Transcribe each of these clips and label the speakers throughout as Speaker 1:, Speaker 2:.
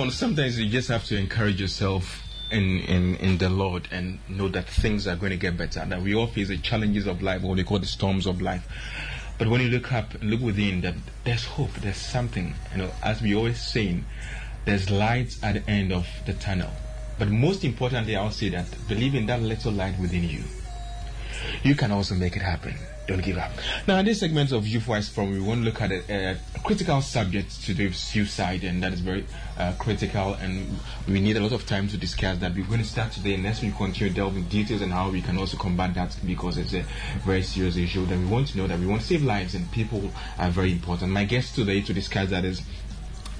Speaker 1: On. Sometimes you just have to encourage yourself in, in, in the Lord and know that things are going to get better. That we all face the challenges of life, what they call the storms of life. But when you look up and look within, that there's hope, there's something. You know, as we always saying, there's light at the end of the tunnel. But most importantly, I'll say that believe in that little light within you. You can also make it happen. Don't give up. Now, in this segment of YouthWise Forum, we want to look at a, a, critical subject to do suicide, and that is very uh, critical, and we need a lot of time to discuss that. We're going to start today, and next week continue delving details and how we can also combat that because it's a very serious issue that we want to know that we want to save lives, and people are very important. My guest today to discuss that is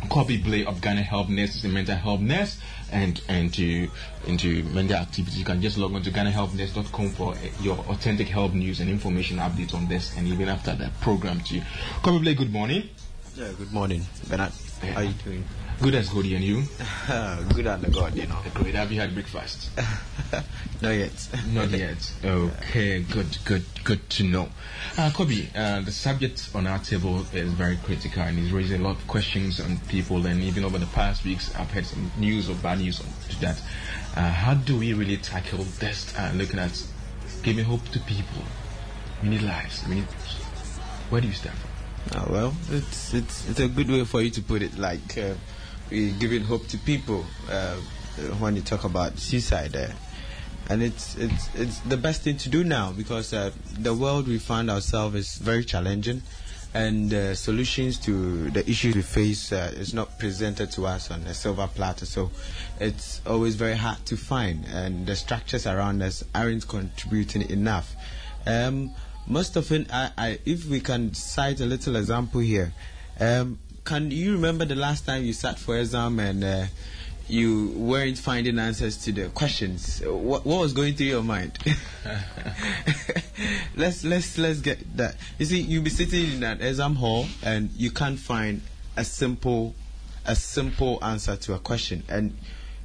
Speaker 1: Kobby Blay of Ghana Health Nest is a mental health nurse and and to into mental activities. You can just log on to GhanaHealthNest.com for uh, your authentic health news and information updates on this and even after that program too. Kobby Blay, good morning.
Speaker 2: Yeah, good morning, Bernard. Yeah. How are you doing?
Speaker 1: Good as good, and you?
Speaker 2: good under God, you know.
Speaker 1: Great. Have you had breakfast?
Speaker 2: Not yet.
Speaker 1: Not yet. Okay, good, good, good to know. Uh, Kobby, uh, the subject on our table is very critical and is raising a lot of questions on people. And even over the past weeks, I've had some news or bad news on to that. Uh, how do we really tackle this? Uh, looking at giving hope to people. We need lives. We need. Where do you start from?
Speaker 2: Oh, well, it's it's it's a good way for you to put it. Like uh, giving hope to people uh, when you talk about suicide there. And it's it's it's the best thing to do now because uh, the world we find ourselves is very challenging, and uh, solutions to the issues we face uh, is not presented to us on a silver platter. So it's always very hard to find, and the structures around us aren't contributing enough. Um, most often, I, I, if we can cite a little example here, um, can you remember the last time you sat for exam and uh, you weren't finding answers to the questions? What, what was going through your mind? let's let's let's get that. You see, you'll be sitting in an exam hall and you can't find a simple a simple answer to a question and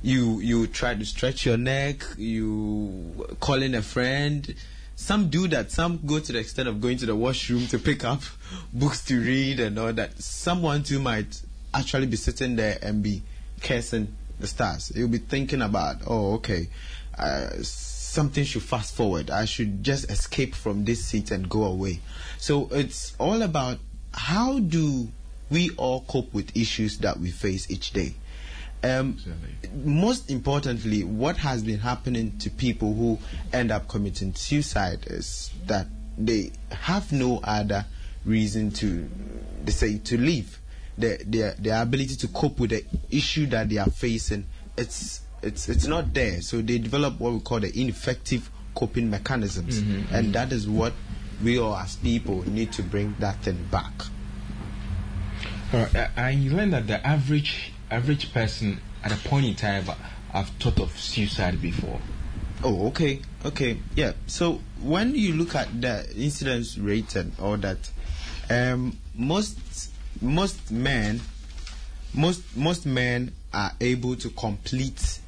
Speaker 2: you you try to stretch your neck you call in a friend some do that. Some go to the extent of going to the washroom to pick up books to read and all that. Someone too might actually be sitting there and be cursing the stars. You'll be thinking about, oh, okay, uh, something should fast forward. I should just escape from this seat and go away. So it's all about how do we all cope with issues that we face each day. Um, most importantly, what has been happening to people who end up committing suicide is that they have no other reason to, they say, to live. Their, their, their ability to cope with the issue that they are facing, it's, it's, it's not there. So they develop what we call the ineffective coping mechanisms. Mm-hmm, mm-hmm. and that is what we all as people need to bring that thing back.
Speaker 1: Uh, I learned that the average average person at a point in time have thought of suicide before.
Speaker 2: Oh, okay, okay, yeah. So when you look at the incidence rate and all that, um, most most men, most most men are able to complete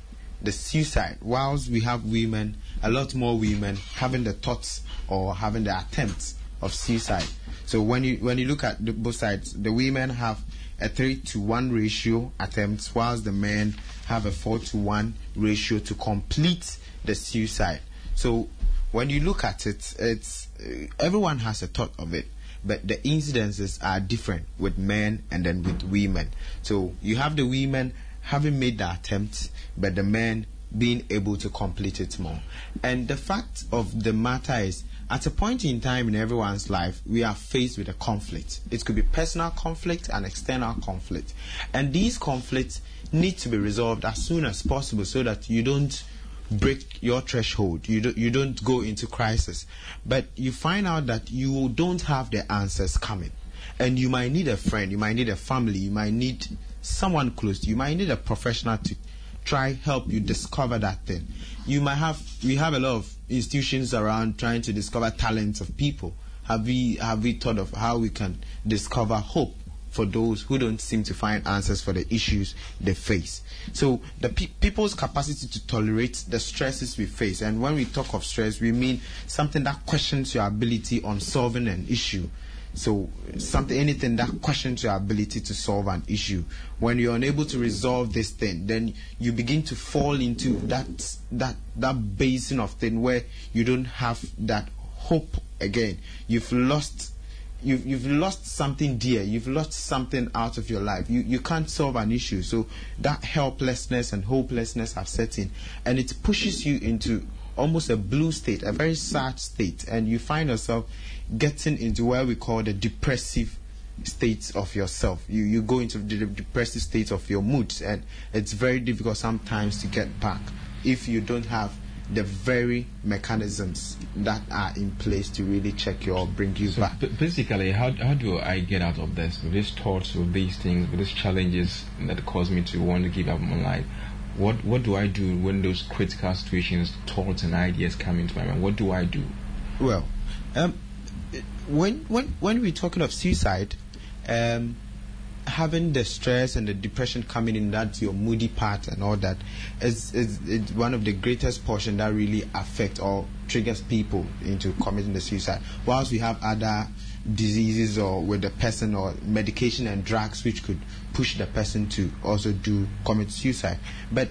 Speaker 2: the suicide, whilst we have women, a lot more women having the thoughts or having the attempts of suicide. So when you when you look at the, both sides, the women have a 3 to 1 ratio attempts, whilst the men have a 4 to 1 ratio to complete the suicide. So when you look at it, it's uh, everyone has a thought of it, but the incidences are different with men and then with women. So you have the women having made the attempt, but the men being able to complete it more. And the fact of the matter is, at a point in time in everyone's life, we are faced with a conflict. It could be personal conflict and external conflict. And these conflicts need to be resolved as soon as possible so that you don't break your threshold. You don't, you don't go into crisis. But you find out that you don't have the answers coming. And you might need a friend, you might need a family, you might need someone close you might need a professional to try help you discover that thing. You might have we have a lot of institutions around trying to discover talents of people. Have we have we thought of how we can discover hope for those who don't seem to find answers for the issues they face? So the pe- people's capacity to tolerate the stresses we face, and when we talk of stress, we mean something that questions your ability on solving an issue So something, anything that questions your ability to solve an issue. When you're unable to resolve this thing, then you begin to fall into that that that basin of thing where you don't have that hope again. You've lost you've, you've lost something dear. You've lost something out of your life. You, you can't solve an issue. So that helplessness and hopelessness have set in. And it pushes you into almost a blue state, a very sad state. And you find yourself getting into what we call the depressive states of yourself. You, you go into the depressive state of your moods. And it's very difficult sometimes to get back if you don't have the very mechanisms that are in place to really check you or bring you
Speaker 1: so
Speaker 2: back.
Speaker 1: B- basically, how, how do I get out of this? With these thoughts, with these things, with these challenges that cause me to want to give up my life? What what do I do when those critical situations, thoughts, and ideas come into my mind? What do I do?
Speaker 2: Well, um, when when when we're talking of suicide, um, having the stress and the depression coming in that's your moody part and all that is, is, is one of the greatest portion that really affect or triggers people into committing the suicide. Whilst we have other diseases or with the person or medication and drugs which could push the person to also do commit suicide. But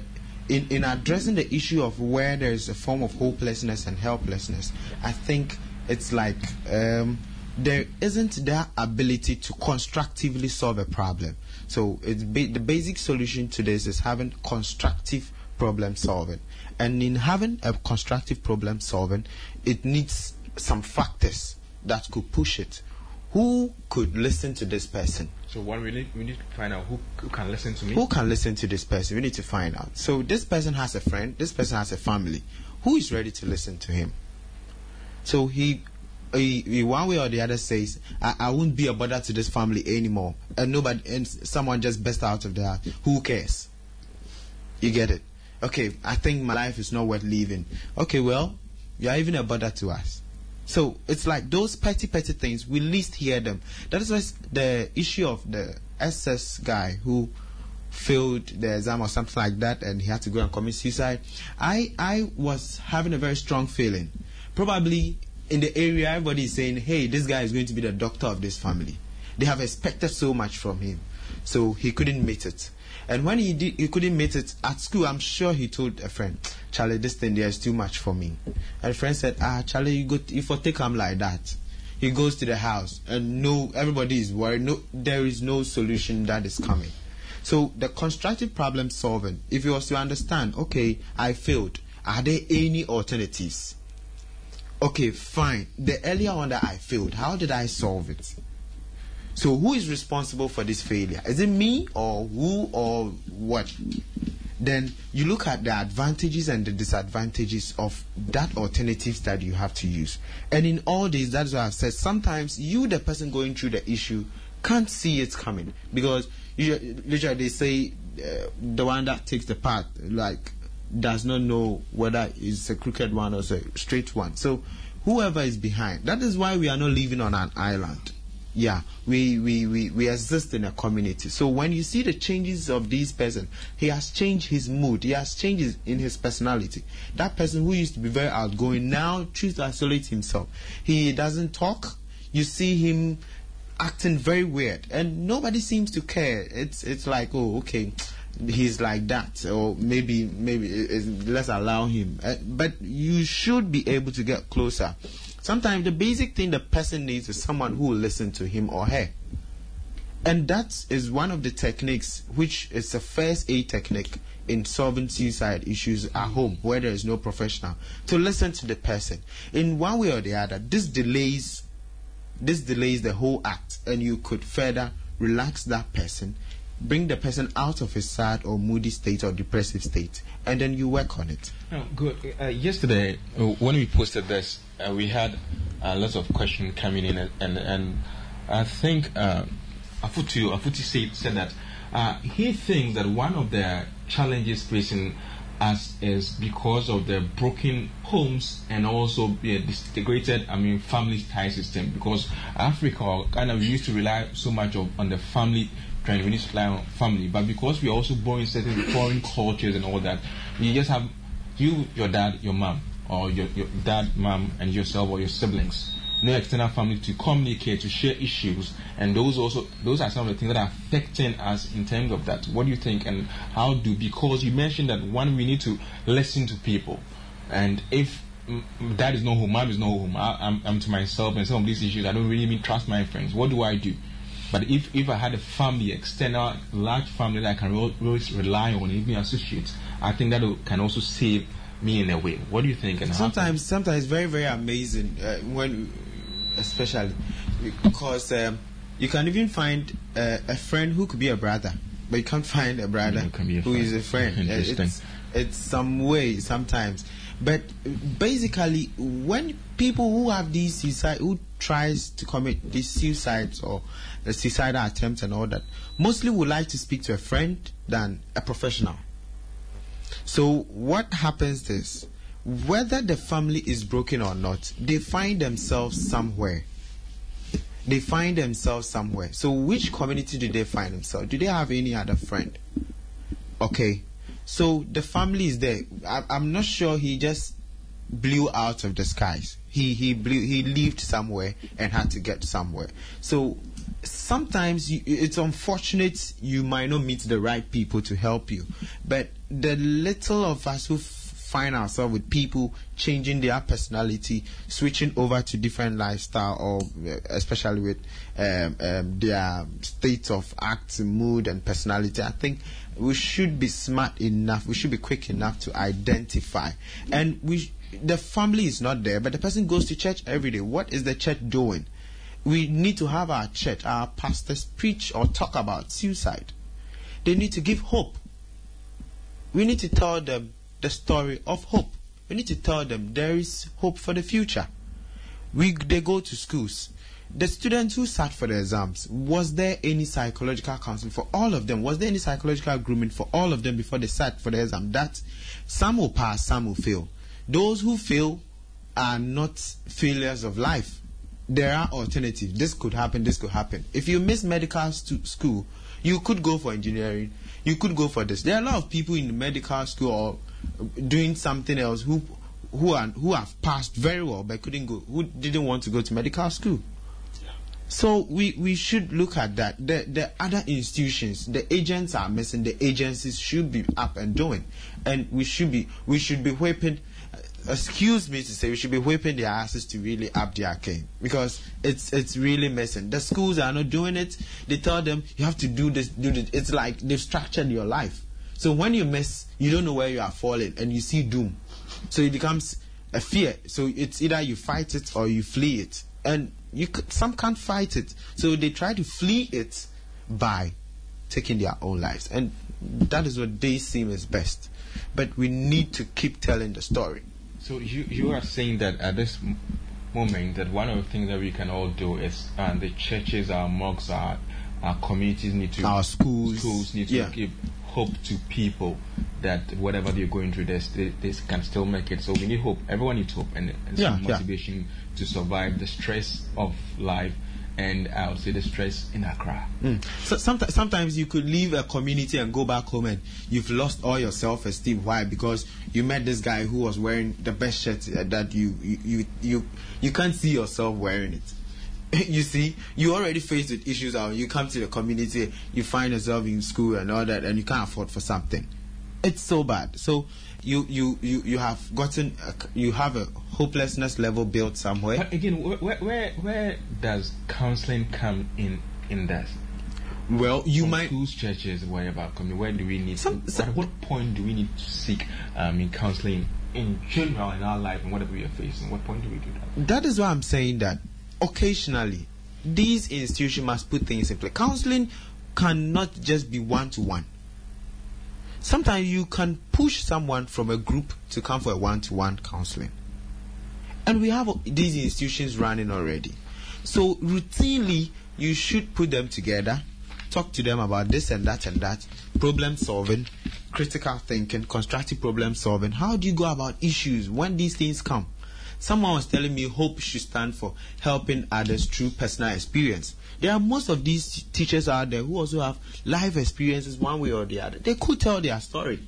Speaker 2: in, in addressing the issue of where there's a form of hopelessness and helplessness i think it's like um, there isn't that ability to constructively solve a problem. So it's ba- the basic solution to this is having constructive problem solving. And in having a constructive problem solving, it needs some factors that could push it. Who could listen to this person?
Speaker 1: So one we need we need to find out who, who can listen to me.
Speaker 2: Who can listen to this person? We need to find out. So this person has a friend. This person has a family. Who is ready to listen to him? So he, Eh, one way or the other says, I, I won't be a bother to this family anymore. And nobody, and someone just burst out of there. Who cares? You get it? Okay, I think my life is not worth living. Okay, well, you're even a bother to us. So it's like those petty, petty things, we least hear them. That is why the issue of the SS guy who failed the exam or something like that and he had to go and commit suicide. I, I was having a very strong feeling. Probably in the area, everybody is saying, hey, this guy is going to be the doctor of this family. They have expected so much from him. So he couldn't meet it. And when he did, he couldn't meet it at school. I'm sure he told a friend, Charlie, this thing there is too much for me. And a friend said, Ah, Charlie, you go, if you for take him like that, he goes to the house and no, everybody is worried. No, there is no solution that is coming. So the constructive problem solving, if you was to understand, okay, I failed. Are there any alternatives? Okay, fine. The earlier one that I failed, how did I solve it? So who is responsible for this failure? Is it me or who or what? Then you look at the advantages and the disadvantages of that alternatives that you have to use. And in all this, that's why I've said sometimes you, the person going through the issue, can't see it coming because you, literally they say uh, the one that takes the path like does not know whether it's a crooked one or a straight one. So whoever is behind, that is why we are not living on an island. Yeah, we, we, we, we exist in a community. So when you see the changes of this person, he has changed his mood, he has changes in his personality. That person who used to be very outgoing now chooses to isolate himself. He doesn't talk. You see him acting very weird, and nobody seems to care. It's it's like, oh, okay, he's like that or maybe maybe let's allow him. Uh, but you should be able to get closer. Sometimes the basic thing the person needs is someone who will listen to him or her. And that is one of the techniques which is a first aid technique in solving suicide issues at home where there is no professional to listen to the person. In one way or the other this delays this delays the whole act and you could further relax that person bring the person out of a sad or moody state or depressive state, and then you work on it.
Speaker 1: Oh, good. Uh, yesterday, uh, when we posted this, uh, we had a lot of questions coming in, and and I think uh, Afutu Afutu said, said that uh, he thinks that one of the challenges facing us is because of the broken homes and also the disintegrated, I mean, family tie system. Because Africa kind of used to rely so much of, on the family trying to on family. But because we are also born in certain foreign cultures and all that, you just have you, your dad, your mom, or your, your dad, mom, and yourself or your siblings. no external family to communicate, to share issues, and those also those are some of the things that are affecting us in terms of that. What do you think, and how do? Because you mentioned that one, we need to listen to people, and if dad is not home, mom is not home, I, I'm, I'm to myself, and some of these issues, I don't really trust my friends. What do I do? But if, if I had a family, external, large family that I can always rely on, even associates, I think that can also save me in a way. What do you think? And
Speaker 2: sometimes, sometimes very, very amazing uh, when, especially because um, you can even find uh, a friend who could be a brother, but you can't find a brother a who is a friend. it's, it's some way sometimes. But basically, when people who have these suicide, who tries to commit these suicides or the suicidal attempts and all that, mostly would like to speak to a friend than a professional. So what happens is, whether the family is broken or not, they find themselves somewhere. They find themselves somewhere. So which community do they find themselves? Do they have any other friend? Okay. So the family is there. I, I'm not sure he just blew out of the skies. He he blew he lived somewhere and had to get somewhere. So sometimes you, it's unfortunate you might not meet the right people to help you, but the little of us who find ourselves with people changing their personality, switching over to different lifestyle, or uh, especially with um, um, their state of act, mood, and personality. I think we should be smart enough. We should be quick enough to identify, and we. The family is not there, but the person goes to church every day. What is the church doing? we need to have our church, our pastors preach or talk about suicide. They need to give hope. We need to tell them the story of hope. We need to tell them there is hope for the future. We, they go to schools. The students who sat for the exams, was there any psychological counseling for all of them? Was there any psychological grooming for all of them before they sat for the exam? That some will pass, some will fail. Those who fail are not failures of life there are alternatives. This could happen, this could happen. If you miss medical stu- school, you could go for engineering, you could go for this. There are a lot of people in medical school or doing something else who who are who have passed very well but couldn't go who didn't want to go to medical school. So we, we should look at that. The the other institutions, the agents are missing. The agencies should be up and doing, and we should be we should be whipping uh, excuse me to say, we should be whipping their asses to really up their game because it's it's really messing. The schools are not doing it. They tell them you have to do this, do this. It's like they've structured your life. So when you miss, you don't know where you are falling, and you see doom. So it becomes a fear. So it's either you fight it or you flee it, and you some can't fight it. So they try to flee it by taking their own lives, and that is what they seem is best. But we need to keep telling the story.
Speaker 1: So you you are saying that at this moment that one of the things that we can all do is uh, the churches, our mosques, our our communities need to
Speaker 2: our schools
Speaker 1: schools need to
Speaker 2: yeah.
Speaker 1: give hope to people that whatever they're going through, they, they, can still make it. So we need hope. Everyone needs hope and, and yeah, some motivation yeah. to survive the stress of life and I would say the stress in Accra.
Speaker 2: Mm. So sometimes, sometimes you could leave a community and go back home and you've lost all your self-esteem. Why? Because you met this guy who was wearing the best shirt that you you you you, you can't see yourself wearing it. you see, you already faced with issues. Out. You come to the community, you find yourself in school and all that, and you can't afford for something. It's so bad. So you you you you have gotten a, you have a hopelessness level built somewhere.
Speaker 1: But again, where where where does counseling come in in that?
Speaker 2: Well, you
Speaker 1: From
Speaker 2: might
Speaker 1: schools, churches, wherever. Coming, where do we need? Some, some, at what point do we need to seek um, in counseling in general in our life and whatever we are facing? What point do we do that?
Speaker 2: That is why I'm saying that occasionally these institutions must put things in place. Counseling cannot just be one to one sometimes you can push someone from a group to come for a one-to-one counseling. And we have these institutions running already. So routinely you should put them together talk to them about this and that and that problem solving critical thinking constructive problem solving. How do you go about issues when these things come someone was telling me hope should stand for helping others through personal experience there are most of these teachers out there who also have life experiences one way or the other. They could tell their story.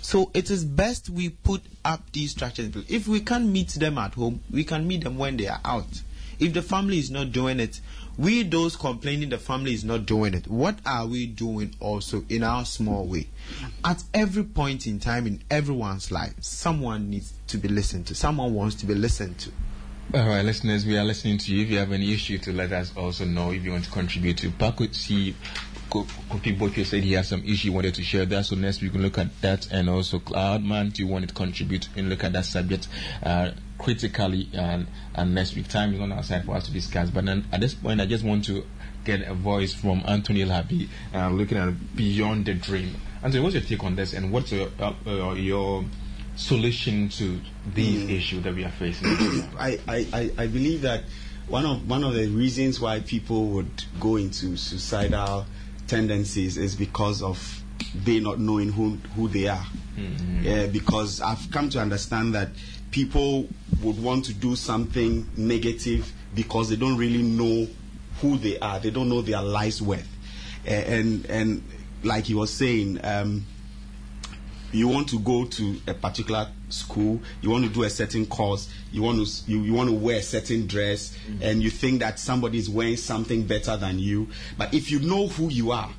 Speaker 2: So it is best we put up these structures. If we can't meet them at home, we can meet them when they are out. If the family is not doing it, we those complaining the family is not doing it. What are we doing also in our small way? At every point in time in everyone's life, someone needs to be listened to. Someone wants to be listened to.
Speaker 1: All right, listeners, we are listening to you. If you have any issue to let us also know if you want to contribute to Paco, see Kofi Boche said he has some issue he wanted to share that. So next we can look at that and also Cloudman, do you want to contribute and look at that subject uh, critically and, and next week time is on our side for us to discuss. But then at this point I just want to get a voice from Anthony Labi uh, looking at beyond the dream. Anthony, what's your take on this and what's your, uh, uh your solution to these mm. issues that we are facing?
Speaker 3: I, I, I believe that one of one of the reasons why people would go into suicidal tendencies is because of they not knowing who who they are. Mm-hmm. Yeah, because I've come to understand that people would want to do something negative because they don't really know who they are. They don't know their life's worth. And and like he was saying, um, you want to go to a particular school, you want to do a certain course, you want to you, you want to wear a certain dress, mm-hmm. and you think that somebody is wearing something better than you. But if you know who you are,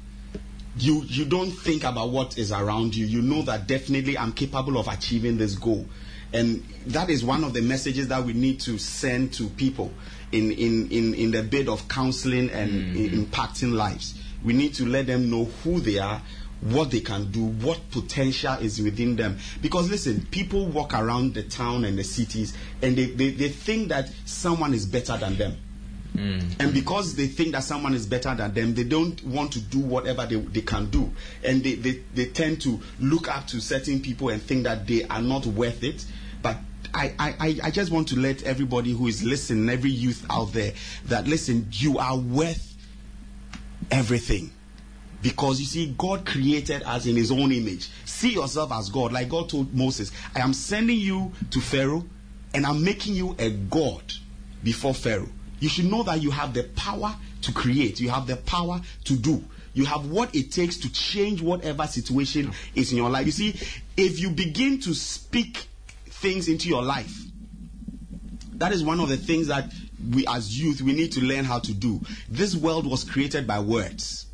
Speaker 3: you you don't think about what is around you. You know that definitely I'm capable of achieving this goal. And that is one of the messages that we need to send to people in, in, in, in the bid of counseling and mm-hmm. impacting lives. We need to let them know who they are, what they can do, what potential is within them. Because listen, people walk around the town and the cities and they, they, they think that someone is better than them. Mm. And because they think that someone is better than them, they don't want to do whatever they, they can do. And they, they, they tend to look up to certain people and think that they are not worth it. But I, I, I just want to let everybody who is listening, every youth out there, that listen, you are worth everything. Because you see, God created us in His own image. See yourself as God. Like God told Moses, I am sending you to Pharaoh and I'm making you a God before Pharaoh. You should know that you have the power to create, you have the power to do. You have what it takes to change whatever situation is in your life. You see, if you begin to speak things into your life, that is one of the things that we as youth we need to learn how to do. This world was created by words.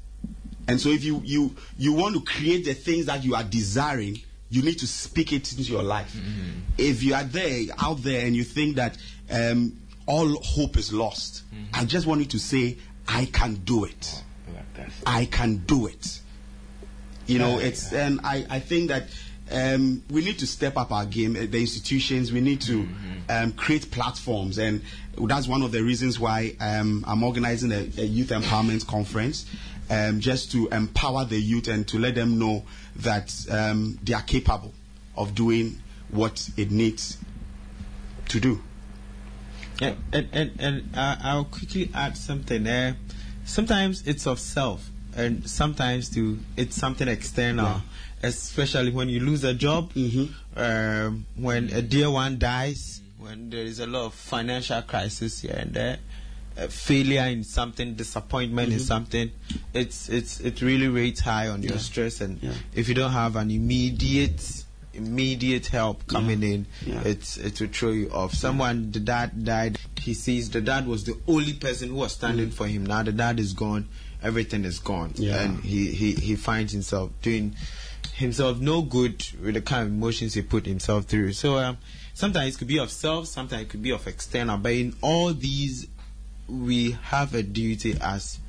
Speaker 3: And so if you, you, you want to create the things that you are desiring, you need to speak it into your life. Mm-hmm. If you are there, out there, and you think that um, all hope is lost, mm-hmm. I just want you to say, I can do it. Oh, I can do it. You know, it's, and I, I think that um, we need to step up our game. The institutions, we need to mm-hmm. um, create platforms, and that's one of the reasons why um, I'm organizing a, a, youth empowerment conference um, just to empower the youth and to let them know that um, they are capable of doing what it needs to do.
Speaker 2: Yeah, and and, and uh, I'll quickly add something there. Sometimes it's of self, and sometimes to it's something external. Yeah. Especially when you lose a job, mm-hmm. um, when a dear one dies, when there is a lot of financial crisis here and there failure in something, disappointment mm-hmm. in something, it's it's it really rates high on yeah. your stress. And yeah. if you don't have an immediate immediate help coming yeah. in, it's it will throw you off. Someone the dad died. He sees the dad was the only person who was standing mm-hmm. for him. Now the dad is gone. Everything is gone, and he, he he finds himself doing himself no good with the kind of emotions he put himself through. So um, sometimes it could be of self, sometimes it could be of external. But in all these we have a duty as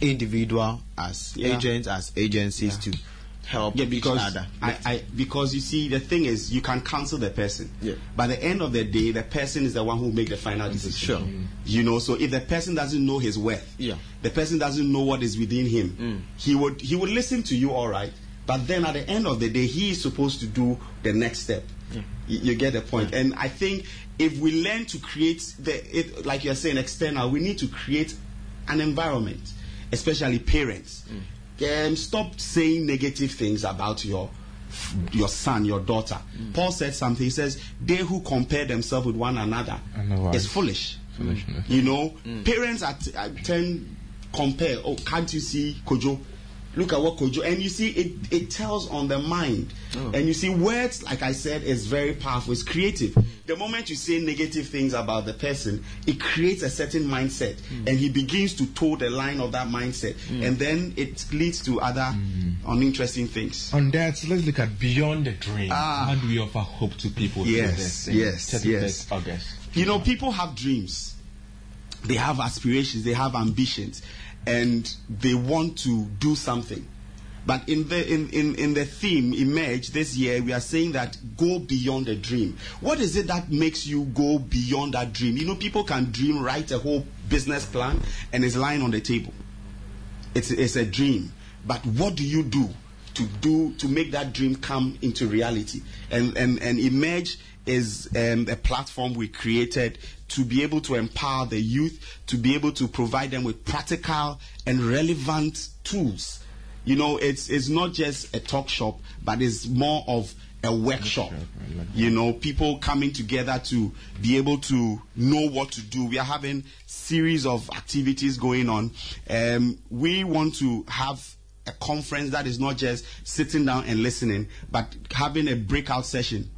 Speaker 2: individual, as yeah. agents, as agencies yeah. to help yeah, because.
Speaker 3: I, I, because you see, the thing is, you can counsel the person. Yeah. By the end of the day, the person is the one who make the final decision.
Speaker 2: Sure. Mm.
Speaker 3: You know, so if the person doesn't know his worth,
Speaker 2: yeah.
Speaker 3: the person doesn't know what is within him, mm. he would he would listen to you all right. But then at the end of the day, he is supposed to do the next step. Yeah. You, you, get the point. And I think if we learn to create the it, like you're saying external we need to create an environment especially parents mm. Um, stop saying negative things about your your son your daughter mm. paul said something he says they who compare themselves with one another is foolish
Speaker 1: Foolishness.
Speaker 3: you know mm. parents at, at 10 compare oh can't you see kojo Look at what Kojo, and you see it, it tells on the mind. Oh. And you see, words, like I said, is very powerful, it's creative. The moment you say negative things about the person, it creates a certain mindset, mm. and he begins to toe the line of that mindset, mm. and then it leads to other mm. uninteresting things.
Speaker 1: On that, let's look at beyond the dream. Ah. How do we offer hope to people?
Speaker 3: Yes, yes, yes. August. You know, people have dreams, they have aspirations, they have ambitions and they want to do something. But in the in, in, in the theme emerge this year, we are saying that go beyond a dream. What is it that makes you go beyond that dream? You know, people can dream, write a whole business plan, and it's lying on the table. It's it's a dream. But what do you do to do to make that dream come into reality? And and, and emerge is um, a platform we created to be able to empower the youth, to be able to provide them with practical and relevant tools. You know, it's it's not just a talk shop, but it's more of a workshop. You know, people coming together to be able to know what to do. We are having series of activities going on. Um, we want to have a conference that is not just sitting down and listening, but having a breakout session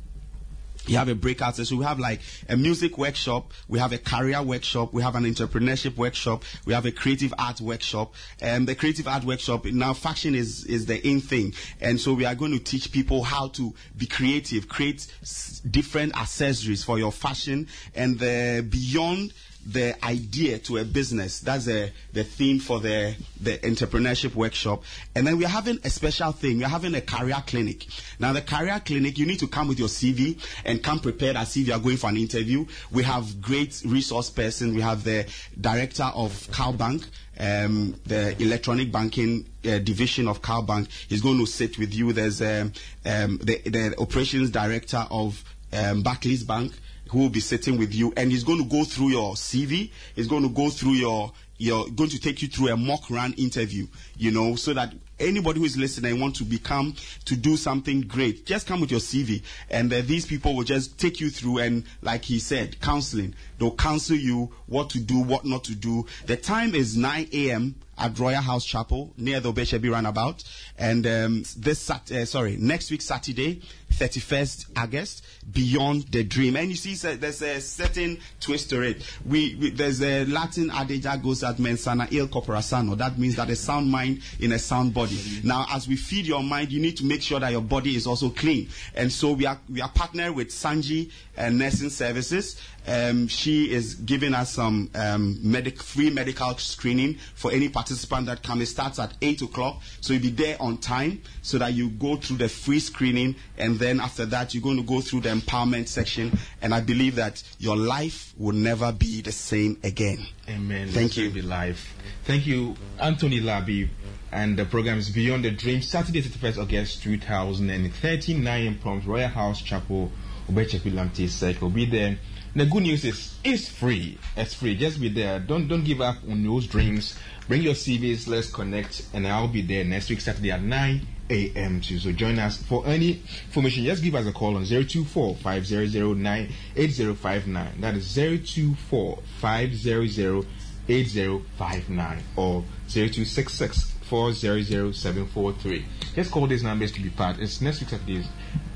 Speaker 3: you have a breakout session. We have like a music workshop. We have a career workshop. We have an entrepreneurship workshop. We have a creative art workshop. And the creative art workshop now fashion is is the in thing. And so we are going to teach people how to be creative, create s- different accessories for your fashion and the beyond the idea to a business. That's a, the theme for the, the entrepreneurship workshop. And then we're having a special thing. We're having a career clinic. Now, the career clinic, you need to come with your CV and come prepared as if you are going for an interview. We have great resource person. We have the director of CalBank. Um, the electronic banking uh, division of CalBank is going to sit with you. There's um, um, the, the operations director of um, Barclays Bank who will be sitting with you and he's going to go through your CV. He's going to go through your, you're going to take you through a mock run interview, you know, so that anybody who is listening and want to become, to do something great, just come with your CV. And uh, these people will just take you through and, like he said, counseling. They'll counsel you what to do, what not to do. The time is 9 a.m. at Royal House Chapel near the Obetsebi Roundabout. And um, this, sat- uh, sorry, next week, Saturday, 31st August, Beyond the Dream. And you see, there's a certain twist to it. We, we There's a Latin adage that goes at mensana il corpora sano. That means that a sound mind in a sound body. Now, as we feed your mind, you need to make sure that your body is also clean. And so we are, we are partnered with Sanji uh, Nursing Services. Um, she is giving us some um, medic, free medical screening for any participant that comes. It starts at 8 o'clock, so you'll be there on time so that you go through the free screening, and then after that, you're going to go through the empowerment section. And I believe that your life will never be the same again.
Speaker 1: Amen.
Speaker 3: Thank you.
Speaker 1: Be life. Thank you, Anthony Labi. And the program is Beyond the Dream, Saturday, 31st August 2013, 9 Proms, Royal House Chapel, Obetsebi Lamptey Circle. Be there the good news is it's free. It's free. Just be there. Don't don't give up on those dreams. Bring your CVs. Let's connect, and I'll be there next week Saturday at 9 a.m. too. So join us for any information. Just give us a call on 024 5009 8059. That is 024 500 8059 or 0266 400743. Just call these numbers to be part. It's next week Saturday,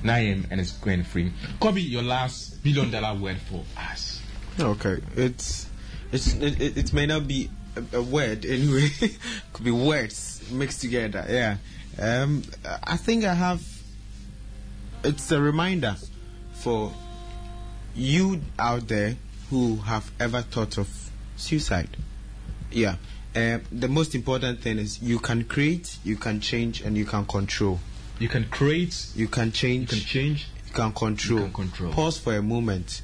Speaker 1: 9 a.m. and it's going free. Kobby, your last billion dollar word for us.
Speaker 2: Okay, it's it's it, it may not be a, a word anyway. Could be words mixed together. Yeah. Um, I think I have. It's a reminder for you out there who have ever thought of suicide. Yeah. Uh, the most important thing is you can create, you can change, and you can control.
Speaker 1: You can create,
Speaker 2: you can change,
Speaker 1: you can change,
Speaker 2: you can control.
Speaker 1: You can control.
Speaker 2: Pause for a moment.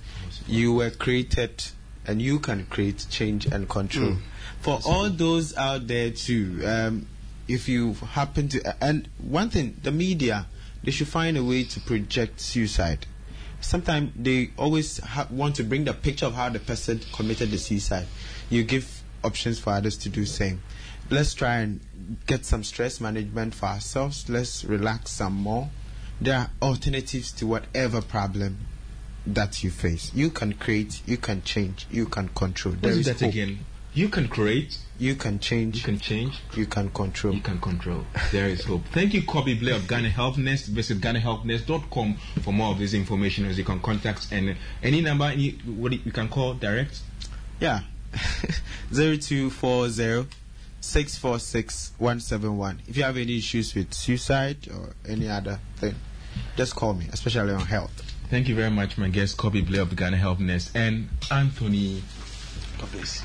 Speaker 2: You were created, and you can create, change, and control. Mm. For all those out there too, um, if you happen to, and one thing, the media, they should find a way to project suicide. Sometimes they always ha- want to bring the picture of how the person committed the suicide. You give options for others to do same. Let's try and get some stress management for ourselves. Let's relax some more. There are alternatives to whatever problem that you face. You can create, you can change, you can control.
Speaker 1: What is that hope. again? You can create.
Speaker 2: You can change.
Speaker 1: You can change.
Speaker 2: You can control.
Speaker 1: You can control. There is hope. Thank you, Kobby Blay of Ghana Health Nest. Visit GhanaHealthNest.com for more of this information as you can contact and any number any, what you can call direct.
Speaker 2: Yeah. 0240 646 171. If you have any issues with suicide or any other thing, just call me, especially on health.
Speaker 1: Thank you very much, my guest, Kobby Blay of Ghana Health Nest, and Anthony.
Speaker 3: God bless.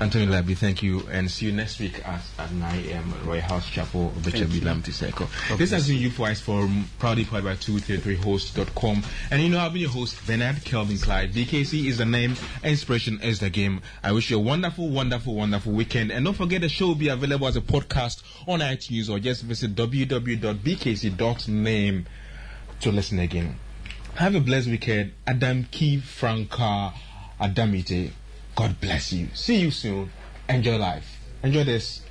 Speaker 1: Anthony Labi, thank you, and see you next week at, at 9 a.m. Royal House Chapel, Obetsebi Lamptey Circle. This has been you Voice for proudly powered by 233host.com. And you know, I've been your host, Bernard Kelvin Clive. BKC is the name, inspiration is the game. I wish you a wonderful, wonderful, wonderful weekend. And don't forget the show will be available as a podcast on iTunes or just visit www.bkc.name to listen again. Have a blessed weekend. Adam Key Franca Adamite. God bless you. See you soon. Enjoy life. Enjoy this.